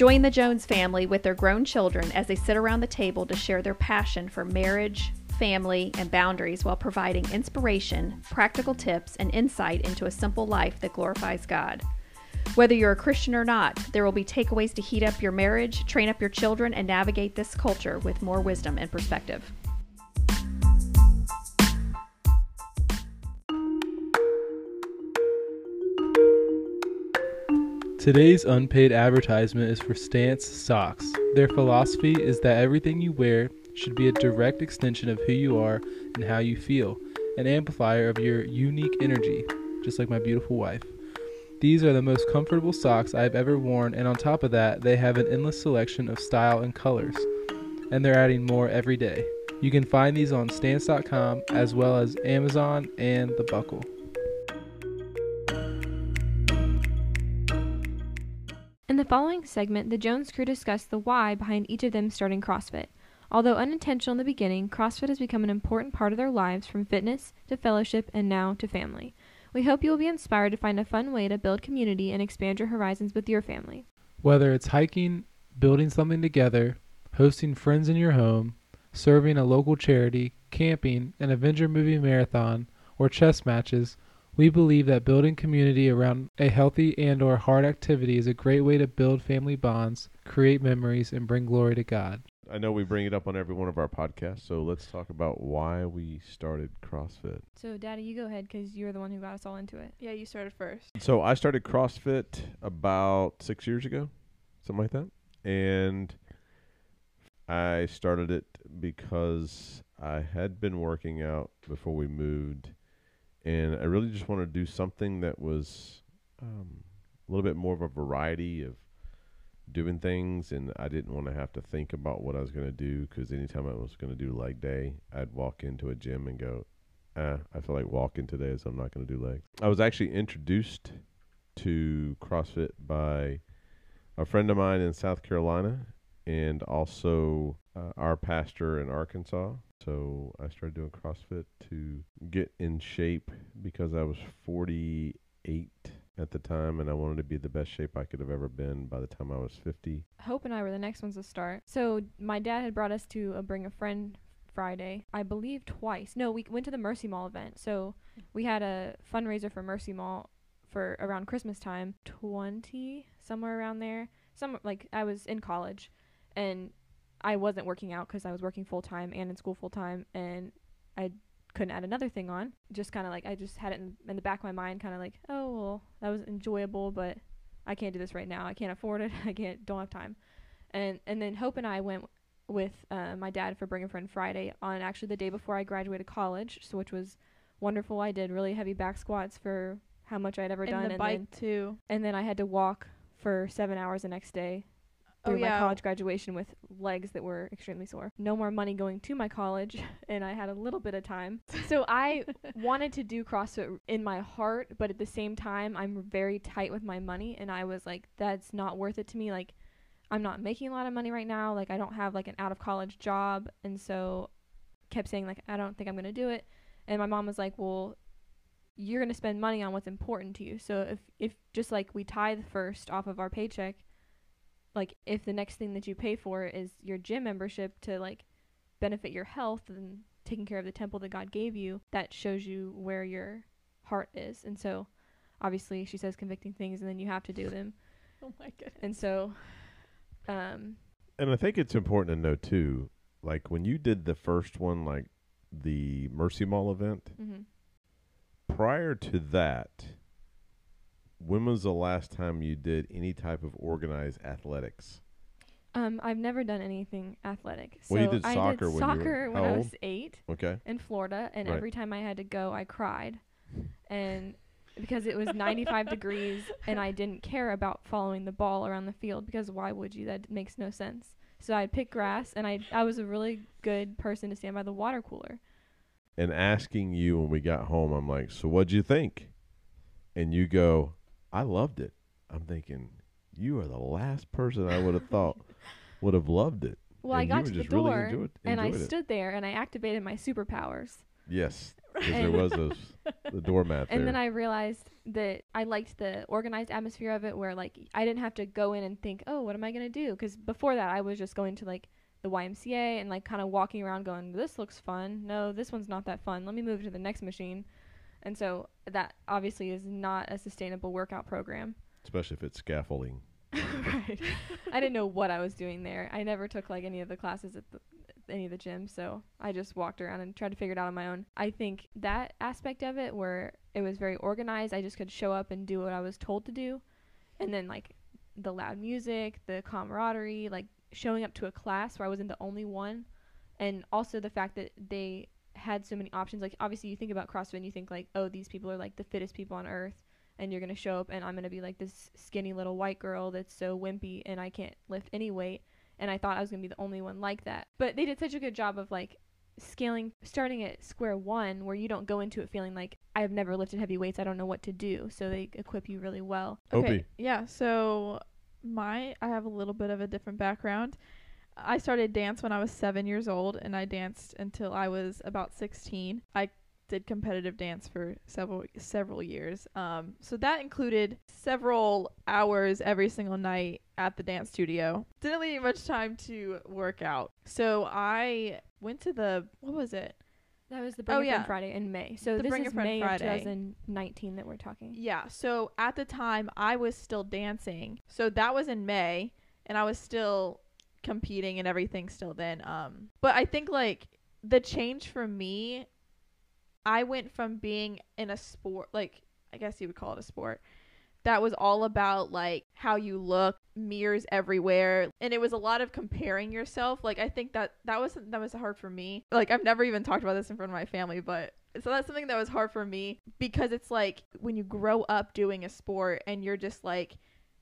Join the Jones family with their grown children as they sit around the table to share their passion for marriage, family, and boundaries while providing inspiration, practical tips, and insight into a simple life that glorifies God. Whether you're a Christian or not, there will be takeaways to heat up your marriage, train up your children, and navigate this culture with more wisdom and perspective. Today's unpaid advertisement is for Stance Socks. Their philosophy is that everything you wear should be a direct extension of who you are and how you feel, an amplifier of your unique energy, just like my beautiful wife. These are the most comfortable socks I've ever worn, and on top of that, they have an endless selection of style and colors. And they're adding more every day. You can find these on stance.com as well as Amazon and The Buckle. In the following segment, the Jones crew discussed the why behind each of them starting CrossFit. Although unintentional in the beginning, CrossFit has become an important part of their lives from fitness to fellowship and now to family. We hope you will be inspired to find a fun way to build community and expand your horizons with your family. Whether it's hiking, building something together, hosting friends in your home, serving a local charity, camping, an Avenger movie marathon, or chess matches, we believe that building community around a healthy and or hard activity is a great way to build family bonds, create memories, and bring glory to God. I know we bring it up on every one of our podcasts, so let's talk about why we started CrossFit. So, Daddy, you go ahead because you're the one who got us all into it. Yeah, you started first. So I started CrossFit about six years ago, something like that, and I started it because I had been working out before we moved, and I really just wanted to do something that was um, a little bit more of a variety of doing things, and I didn't want to have to think about what I was going to do because anytime I was going to do leg day, I'd walk into a gym and go, ah, I feel like walking today, so I'm not going to do legs. I was actually introduced to CrossFit by a friend of mine in South Carolina and also uh, our pastor in Arkansas. So I started doing CrossFit to get in shape because I was 48 at the time and I wanted to be the best shape I could have ever been by the time I was 50. Hope and I were the next ones to start. So, my dad had brought us to a Bring a Friend Friday, I believe twice. No, we went to the Mercy Mall event. So, we had a fundraiser for Mercy Mall for around Christmas time, 20, somewhere around there. Some like I was in college and I wasn't working out because I was working full time and in school full time, and I couldn't add another thing on. Just kind of like I just had it in, in the back of my mind, kind of like, oh well, that was enjoyable, but I can't do this right now. I can't afford it. I can't. Don't have time. And and then Hope and I went with uh, my dad for Bring a Friend Friday on actually the day before I graduated college, so which was wonderful. I did really heavy back squats for how much I'd ever and done, the and bike then too. and then I had to walk for seven hours the next day Oh, through my college graduation with legs that were extremely sore. No more money going to my college, and I had a little bit of time. So I wanted to do CrossFit in my heart, but at the same time, I'm very tight with my money, and I was like, that's not worth it to me. Like, I'm not making a lot of money right now. Like, I don't have like an out of college job, and so kept saying like, I don't think I'm gonna do it. And my mom was like, well, you're gonna spend money on what's important to you. So if if just like we tithe first off of our paycheck, like if the next thing that you pay for is your gym membership to like benefit your health and taking care of the temple that God gave you, that shows you where your heart is. And so obviously she says convicting things and then you have to do them. Oh my goodness. And so um And I think it's important to know too, like when you did the first one, like the Mercy Mall event, mhm. prior to that, when was the last time you did any type of organized athletics? um I've never done anything athletic. So Well, you did I soccer did when you were when I was 8 Okay. in Florida and Right. every time I had to go I cried. And because it was 95 degrees and I didn't care about following the ball around the field because why would you? That makes no sense. So I'd pick grass and I I was a really good person to stand by the water cooler. And asking you when we got home, I'm like, so what'd you think? And you go, I loved it. I'm thinking, you are the last person I would have thought would have loved it. Well, I And you got to the just really door enjoyed- and I it. stood there and I activated my superpowers. Yes. because there was those the doormat there. And then I realized that I liked the organized atmosphere of it where like I didn't have to go in and think, "Oh, what am I going to do?" cuz before that I was just going to like the YMCA and like kind of walking around going, "This looks fun. No, this one's not that fun. Let me move to the next machine." And so that obviously is not a sustainable workout program. Especially if it's scaffolding. right. I didn't know what I was doing there. I never took like any of the classes at the, any of the gyms, so I just walked around and tried to figure it out on my own. I think that aspect of it where it was very organized, I just could show up and do what I was told to do. And then like the loud music, the camaraderie, like showing up to a class where I wasn't the only one, and also the fact that they had so many options. Like obviously you think about CrossFit and you think like, oh, these people are like the fittest people on earth and you're gonna show up and I'm gonna be like this skinny little white girl that's so wimpy and I can't lift any weight and I thought I was gonna be the only one like that. But they did such a good job of like scaling starting at square one where you don't go into it feeling like I've never lifted heavy weights, I don't know what to do. So they equip you really well. Opie. Yeah, so my I have a little bit of a different background. I started dance when I was 7 years old and I danced until I was about 16. I did competitive dance for several several years. Um, so that included several hours every single night at the dance studio. Didn't leave much time to work out. So I went to the what was it? That was the Bring Oh, yeah. Friday in May. So The this Bring is May Friday. of 2019 that we're talking. Yeah. So at the time I was still dancing. So that was in May and I was still competing and everything still then. Um but I think like the change for me I went from being in a sport like I guess you would call it a sport that was all about like how you look, mirrors everywhere, and it was a lot of comparing yourself. Like I think that that was that was hard for me. Like I've never even talked about this in front of my family, but so that's something that was hard for me because it's like when you grow up doing a sport and you're just like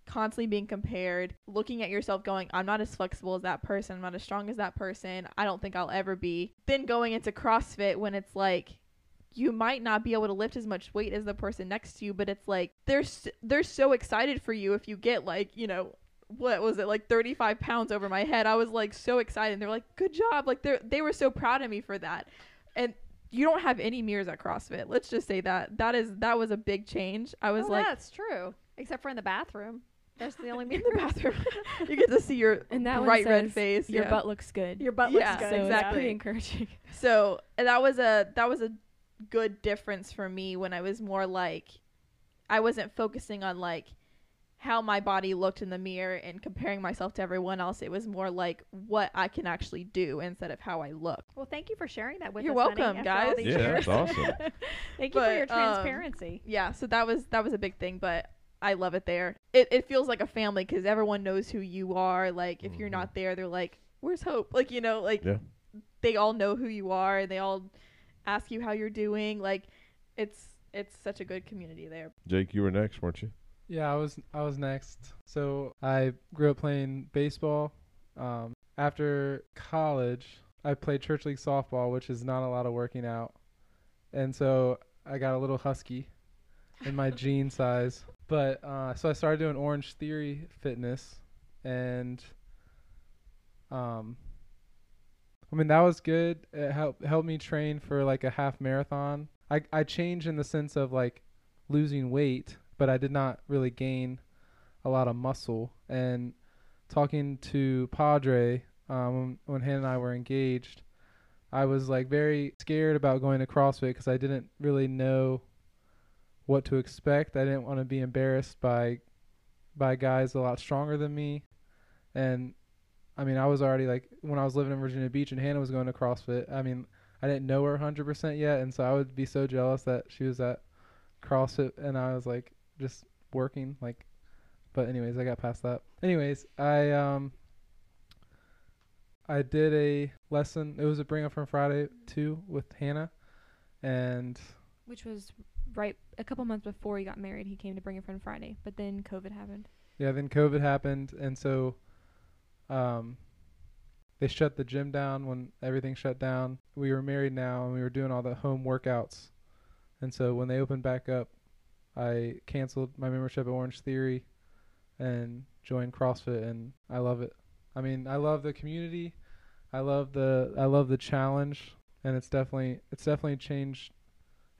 constantly being compared, looking at yourself going, I'm not as flexible as that person, I'm not as strong as that person, I don't think I'll ever be. Then going into CrossFit when it's like you might not be able to lift as much weight as the person next to you, but it's like they're they're so excited for you if you get like you know what was it like 35 pounds over my head. I was like so excited. They're like, "Good job!" Like they they were so proud of me for that, and you don't have any mirrors at CrossFit. Let's just say that that is that was a big change. I was Oh, like that's true. Except for in the bathroom. That's the only me in the bathroom, you get to see your And that one bright red face. Your yeah. butt looks good. Your butt Yeah, looks good. so exactly. pretty encouraging. So and that was a that was a good difference for me when I was more like I wasn't focusing on like how my body looked in the mirror and comparing myself to everyone else. It was more like what I can actually do instead of how I look. Well, thank you for sharing that with us. You're us. honey, welcome, after all guys. Yeah, years. that's awesome. thank you for your But, um, transparency. Yeah, so that was that was a big thing, but I love it there. It it feels like a family because everyone knows who you are. Like if you're Mhm. not there, they're like, "Where's Hope?" Like you know, like Yeah. they all know who you are. And they all ask you how you're doing. Like it's it's such a good community there. Jake, you were next, weren't you? Yeah, I was I was next. So I grew up playing baseball. Um, after college, I played church league softball, which is not a lot of working out, and so I got a little husky in my jean size. But uh, so I started doing Orange Theory Fitness, and um, I mean that was good. It helped helped me train for like a half marathon. I I changed in the sense of like losing weight, but I did not really gain a lot of muscle. And talking to Padre um, when Hannah and I were engaged, I was like very scared about going to CrossFit because I didn't really know what to expect. I didn't want to be embarrassed by by guys a lot stronger than me, and I mean I was already like when I was living in Virginia Beach and Hannah was going to CrossFit. I mean I didn't know her 100% yet, and so I would be so jealous that she was at CrossFit and I was like just working like but anyways, I got past that. Anyways, I um I did a lesson. It was a bring up from Friday too with Hannah and Which was right a couple months before he got married. He came to Bring a Friend Friday, but then COVID happened. yeah, then COVID happened and so um they shut the gym down when everything shut down. We were married now and we were doing all the home workouts. And so when they opened back up, I canceled my membership at Orange Theory and joined CrossFit and I love it. I mean, I love the community. I love the I love the challenge and it's definitely it's definitely changed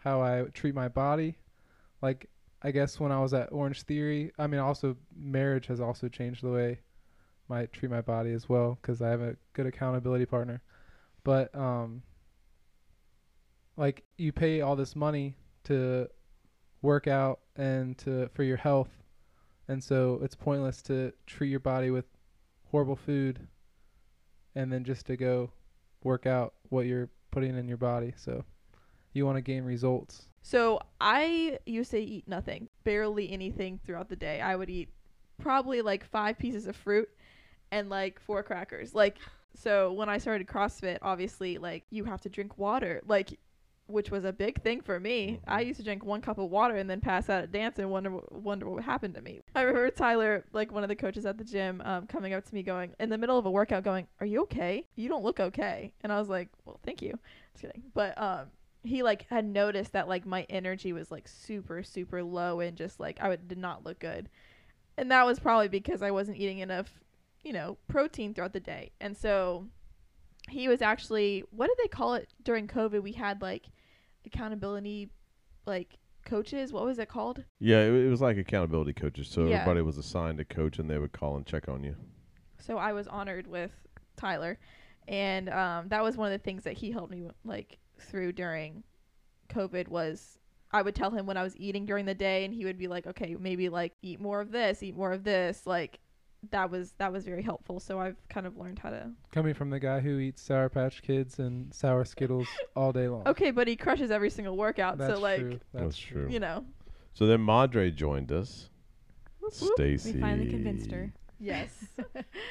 how I treat my body. Like I guess when I was at Orange Theory, I mean also marriage has also changed the way I treat my body as well cuz I have a good accountability partner. But um like you pay all this money to work out and to for your health and so it's pointless to treat your body with horrible food and then just to go work out what you're putting in your body. So you want to gain results. So I used to eat nothing, barely anything throughout the day. I would eat probably like five pieces of fruit and like four crackers. Like so when I started CrossFit, obviously like you have to drink water. Like which was a big thing for me. I used to drink one cup of water and then pass out at dance and wonder wonder what happened to me. I remember Tyler, like one of the coaches at the gym, um, coming up to me going in the middle of a workout, going, "Are you okay? You don't look okay." And I was like, "Well, thank you." Just kidding. But um, he like had noticed that like my energy was like super super low and just like I would, did not look good, and that was probably because I wasn't eating enough, you know, protein throughout the day. And so he was actually what did they call it during COVID? We had like accountability like coaches. What was it called? Yeah, it, it was like accountability coaches. So Yeah. everybody was assigned a coach, and they would call and check on you. So I was honored with Tyler, and um, that was one of the things that he helped me like through during COVID was I would tell him when I was eating during the day, and he would be like, "Okay, maybe like eat more of this, eat more of this." Like that was that was very helpful. So I've kind of learned how to. Coming from the guy who eats Sour Patch Kids and sour Skittles all day long. Okay, but he crushes every single workout. That's so like true. That's, That's true. you know, So then Madre joined us. whoop, whoop. Stacy. We finally convinced her. yes.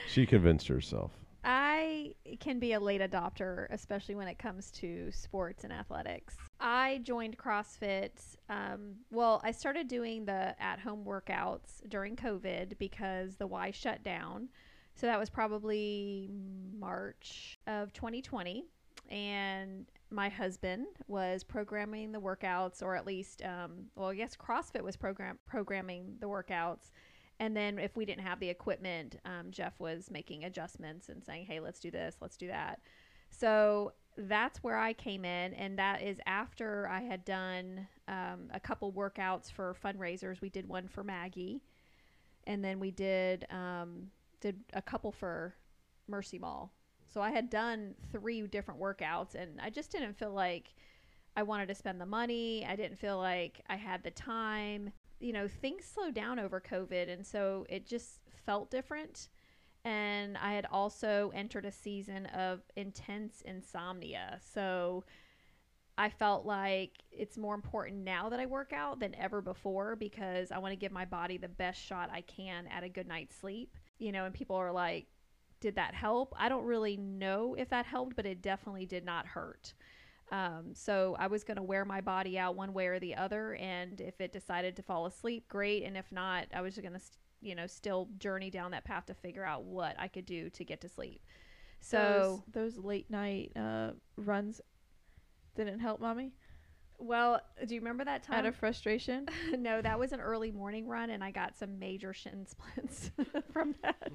She convinced herself. I can be a late adopter, especially when it comes to sports and athletics. I joined CrossFit. Um, well, I started doing the at home workouts during COVID because the Y shut down. So that was probably March of 2020. And my husband was programming the workouts, or at least, um, well, yes, CrossFit was program- programming the workouts. And then if we didn't have the equipment, um, Jeff was making adjustments and saying, hey, let's do this, let's do that. So that's where I came in. And that is after I had done um, a couple workouts for fundraisers. We did one for Maggie. And then we did um, did a couple for Mercy Mall. So I had done three different workouts, and I just didn't feel like I wanted to spend the money. I didn't feel like I had the time you know, things slowed down over COVID. And so it just felt different. And I had also entered a season of intense insomnia. So I felt like it's more important now that I work out than ever before because I want to give my body the best shot I can at a good night's sleep. You know, and people are like, did that help? I don't really know if that helped, but it definitely did not hurt. Um, so I was going to wear my body out one way or the other, and if it decided to fall asleep, great. And if not, I was going to, you know, still journey down that path to figure out what I could do to get to sleep. So, those, those late night uh, runs didn't help, mommy. Well, do you remember that time? Out of frustration. no, that was an early morning run, and I got some major shin splints from that.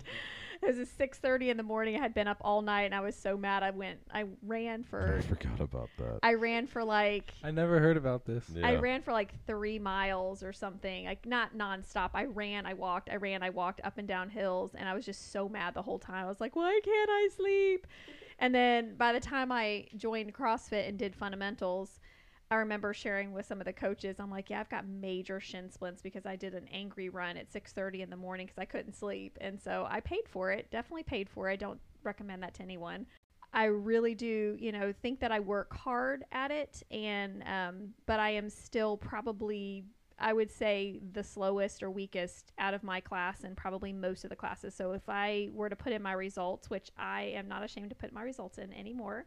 It was six thirty in the morning. I had been up all night, and I was so mad. I went. I ran for. I forgot about that. I ran for like I never heard about this. yeah. I ran for like three miles or something, like not nonstop. I ran, I walked, I ran, I walked up and down hills, and I was just so mad the whole time. I was like, why can't I sleep? And then by the time I joined CrossFit and did fundamentals, I remember sharing with some of the coaches. I'm like, yeah, I've got major shin splints because I did an angry run at 6:30 in the morning because I couldn't sleep, and so I paid for it. Definitely paid for it. I don't recommend that to anyone. I really do, you know, think that I work hard at it, and um, but I am still probably, I would say, the slowest or weakest out of my class and probably most of the classes. So if I were to put in my results, which I am not ashamed to put my results in anymore,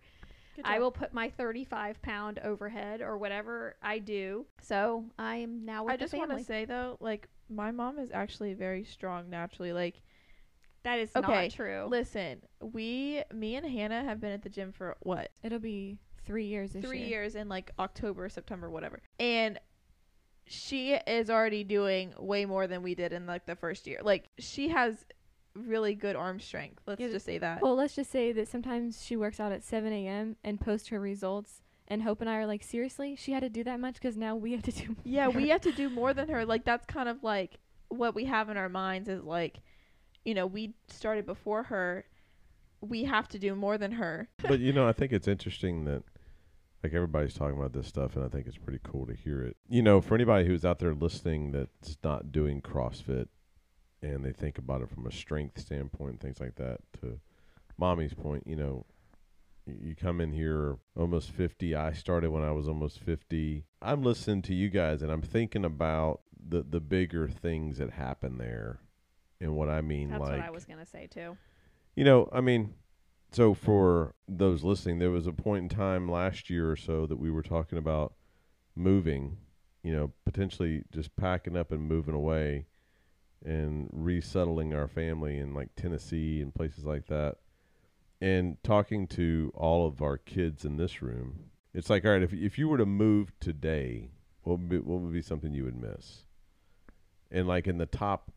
I will put my 35 pound overhead or whatever I do. So I am now with I just want to say though, like my mom is actually very strong naturally. Like, that is Okay, not true. listen, we, me and Hannah have been at the gym for what It'll be three years this three year. years in like October, September, whatever, and she is already doing way more than we did in like the first year. Like she has really good arm strength. Let's Yeah, just say that. Well, let's just say that sometimes she works out at 7 a.m. and posts her results And Hope and I are like, seriously, she had to do that much because now we have to do. Yeah, we more." have to do more than her. Like that's kind of like what we have in our minds is like, you know, we started before her. We have to do more than her. but you know, I think it's interesting that like everybody's talking about this stuff, and I think it's pretty cool to hear it. You know, for anybody who's out there listening that's not doing CrossFit, and they think about it from a strength standpoint, and things like that. To mommy's point, you know, you come in here almost 50 i started when i was almost 50 i'm listening to you guys and i'm thinking about the the bigger things that happen there and what i mean That's like what I was gonna say too. you know, I mean, so for those listening, there was a point in time last year or so that we were talking about moving, you know, potentially just packing up and moving away and resettling our family in like Tennessee and places like that. And talking to all of our kids in this room, it's like, all right, if if you were to move today, what would be, what would be something you would miss? And like in the top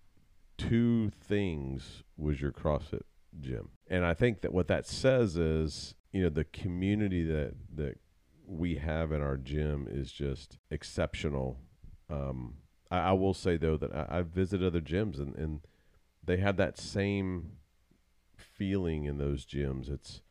two things was your CrossFit gym. And I think that what that says is, you know, the community that that we have in our gym is just exceptional. Um, I, I will say though that I, I've visited other gyms and, and they have that same feeling in those gyms. It's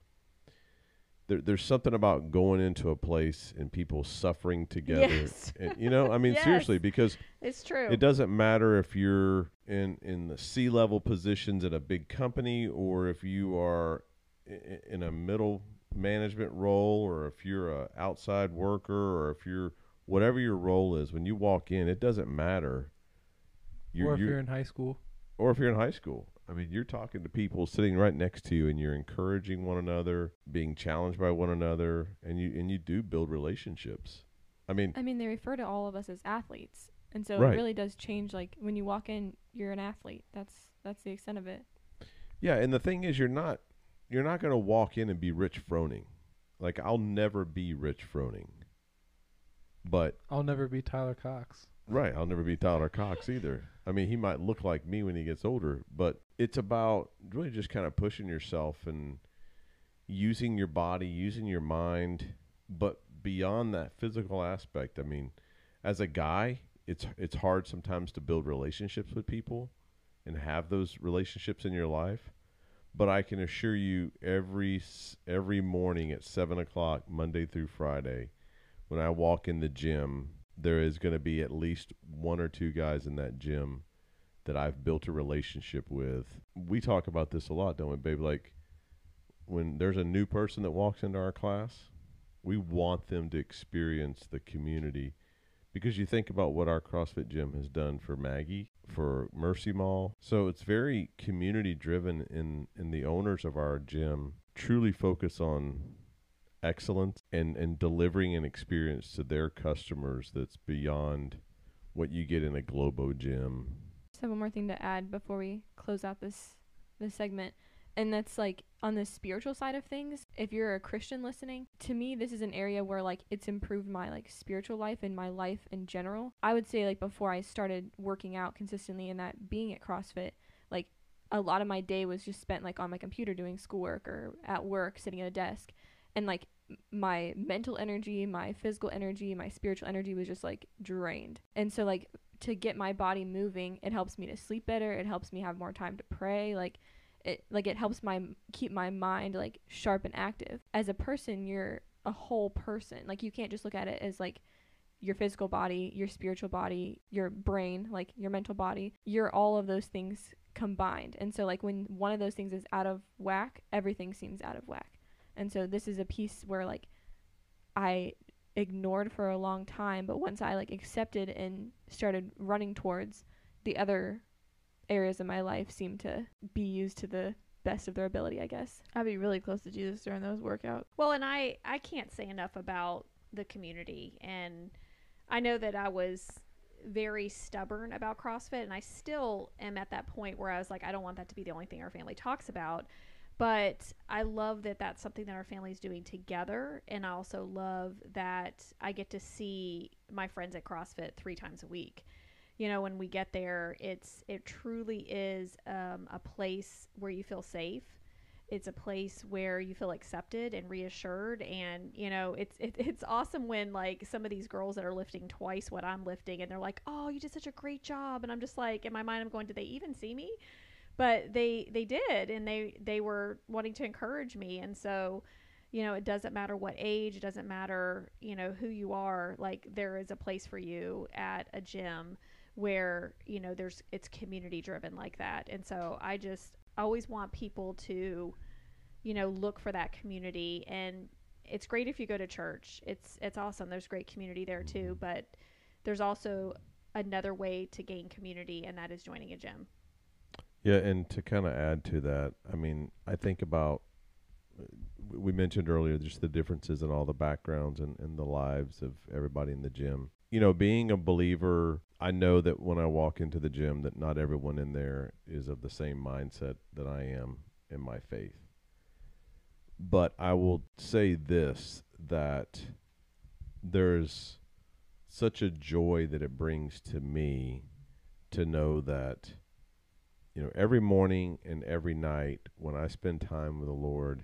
there, there's something about going into a place and people suffering together. Yes. And, you know, I mean, Yes. seriously, because It's true. it doesn't matter if you're in in the C level positions at a big company or if you are i- i- in a middle management role or if you're a outside worker or if you're whatever your role is when you walk in it doesn't matter or if you're in high school. or if you're in high school i mean you're talking to people sitting right next to you and you're encouraging one another being challenged by one another and you and you do build relationships i mean I mean, they refer to all of us as athletes, and so Right. it really does change. Like when you walk in, you're an athlete. That's that's the extent of it. Yeah, and the thing is, you're not you're not going to walk in and be Rich Froning. Like I'll never be Rich Froning. But I'll never be Tyler Cox. right, I'll never be Tyler Cox either. I mean, he might look like me when he gets older, but it's about really just kind of pushing yourself and using your body, using your mind, but beyond that physical aspect. I mean, as a guy, it's it's hard sometimes to build relationships with people and have those relationships in your life. But I can assure you, every every morning at seven o'clock, Monday through Friday, when I walk in the gym, there is going to be at least one or two guys in that gym that I've built a relationship with. We talk about this a lot, don't we, babe? Like when there's a new person that walks into our class, we want them to experience the community because you think about what our CrossFit gym has done for Maggie, for Mercy Mall. So it's very community driven in in the owners of our gym truly focus on excellence and and delivering an experience to their customers that's beyond what you get in a Globo gym. Have one more thing to add before we close out this this segment. And that's like on the spiritual side of things. If you're a Christian listening, to me this is an area where like it's improved my like spiritual life and my life in general. I would say like before I started working out consistently and that being at CrossFit, like a lot of my day was just spent like on my computer doing schoolwork or at work sitting at a desk. And like my mental energy, my physical energy, my spiritual energy was just like drained. And so like to get my body moving, it helps me to sleep better. It helps me have more time to pray. Like it like it helps my keep my mind like sharp and active. As a person, you're a whole person. Like you can't just look at it as like your physical body, your spiritual body, your brain, like your mental body. You're all of those things combined. And so like when one of those things is out of whack, everything seems out of whack. And so this is a piece where like I ignored for a long time, but once I like accepted and started running towards the other areas of my life seem to be used to the best of their ability, I guess. I'd be really close to Jesus during those workouts. Well, and I I can't say enough about the community and I know that I was very stubborn about CrossFit and I still am at that point where I was like I don't want that to be the only thing our family talks about. But I love that that's something that our family is doing together. And I also love that I get to see my friends at CrossFit 3 times a week. You know, when we get there, it's it truly is um, a place where you feel safe. It's a place where you feel accepted and reassured. And you know it's it, it's awesome when like some of these girls that are lifting twice what i'm lifting and they're like oh you did such a great job. And i'm just like in my mind i'm going did they even see me but they they did and they they were wanting to encourage me and so you know it doesn't matter what age it doesn't matter you know who you are like there is a place for you at a gym where you know there's it's community driven like that and so i just always want people to you know look for that community and it's great if you go to church. It's it's awesome. There's great community there too but there's also another way to gain community and that is joining a gym Yeah, and to kind of add to that, I mean, I think about we mentioned earlier just the differences in all the backgrounds and, and the lives of everybody in the gym. You know, being a believer, I know that when I walk into the gym that not everyone in there is of the same mindset that I am in my faith. But I will say this that there's such a joy that it brings to me to know that you know, every morning and every night when I spend time with the Lord,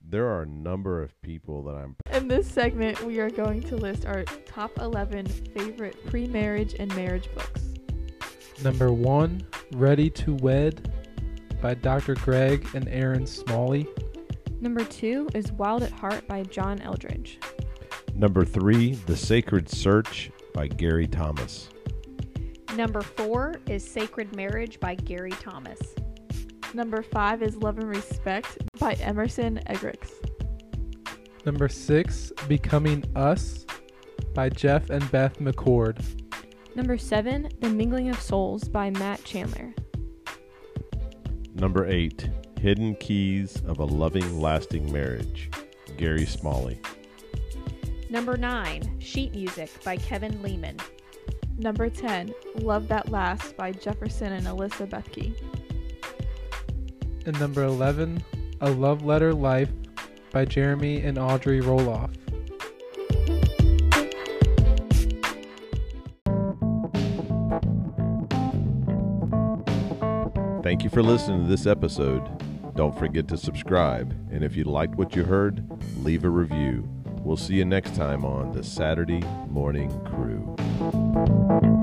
there are a number of people that I'm In this segment, we are going to list our top 11 favorite pre marriage and marriage books. Number one, Ready to Wed by Dr. Greg and Erin Smalley. Number two is Wild at Heart by John Eldridge. number three, The Sacred Search by Gary Thomas. Number four is sacred marriage by gary thomas Number five is Love and Respect by Emerson Eggerichs. Number six, Becoming Us by Jeff and Beth McCord. Number seven, The Mingling of Souls by Matt Chandler. Number eight, Hidden Keys of a Loving, Lasting Marriage, Gary Smalley. number nine sheet music by kevin leman Number 10, Love That Lasts by Jefferson and Alyssa Bethke. And number 11, A Love Letter Life by Jeremy and Audrey Roloff. Thank you for listening to this episode. Don't forget to subscribe, and if you liked what you heard, leave a review. We'll see you next time on the Saturday Morning Crew. Thank you.